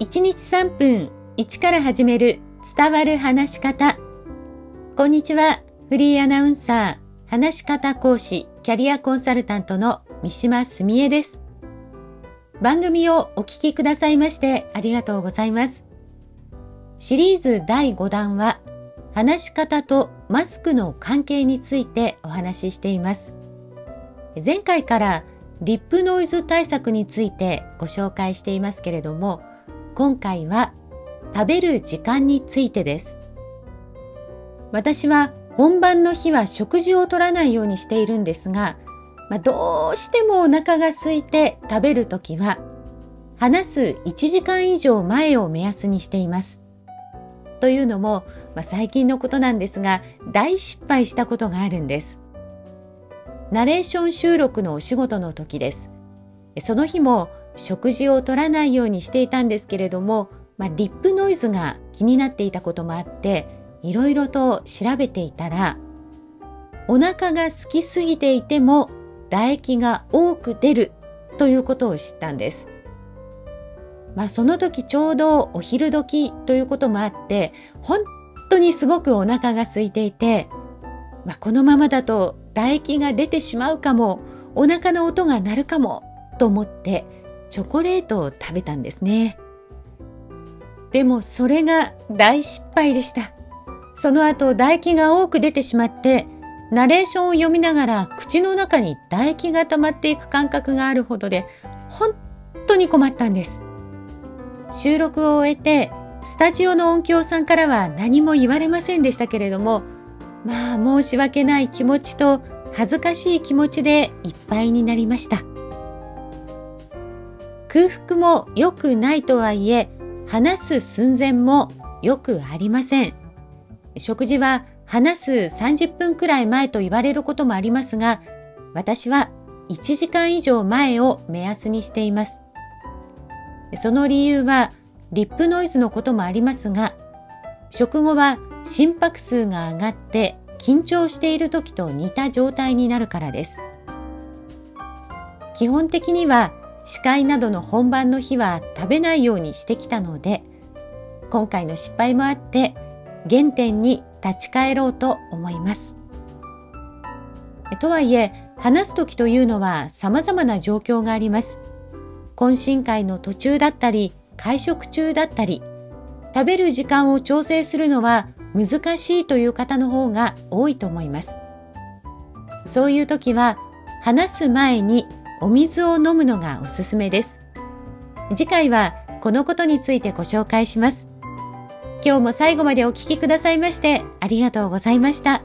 1日3分1から始める伝わる話し方。こんにちは。フリーアナウンサー、話し方講師、キャリアコンサルタントの三島澄江です。番組をお聞きくださいましてありがとうございます。シリーズ第5弾は、話し方とマスクの関係についてお話ししています。前回からリップノイズ対策についてご紹介していますけれども、今回は食べる時間についてです。私は本番の日は食事を取らないようにしているんですが、まあ、どうしてもお腹が空いて食べるときは、話す1時間以上前を目安にしています。というのも、まあ、最近のことなんですが、大失敗したことがあるんです。ナレーション収録のお仕事の時です。その日も食事を取らないようにしていたんですけれども、まあ、リップノイズが気になっていたこともあって、いろいろと調べていたら、お腹が空きすぎていても唾液が多く出るということを知ったんです。まあその時ちょうどお昼時ということもあって、本当にすごくお腹が空いていて、まあ、このままだと唾液が出てしまうかも、お腹の音が鳴るかもと思ってチョコレートを食べたんですね。でもそれが大失敗でした。その後唾液が多く出てしまって、ナレーションを読みながら口の中に唾液が溜まっていく感覚があるほどで、本当に困ったんです。収録を終えて、スタジオの音響さんからは何も言われませんでしたけれども、まあ申し訳ない気持ちと恥ずかしい気持ちでいっぱいになりました。空腹も良くないとはいえ、話す寸前もよくありません。食事は話す30分くらい前と言われることもありますが、私は1時間以上前を目安にしています。その理由は、リップノイズのこともありますが、食後は心拍数が上がって緊張している時と似た状態になるからです。基本的には司会などの本番の日は食べないようにしてきたので、今回の失敗もあって原点に立ち返ろうと思います。とはいえ、話す時というのは様々な状況があります。懇親会の途中だったり、会食中だったり、食べる時間を調整するのは難しいという方の方が多いと思います。そういう時は、話す前にお水を飲むのがおすすめです。次回はこのことについてご紹介します。今日も最後までお聴きくださいましてありがとうございました。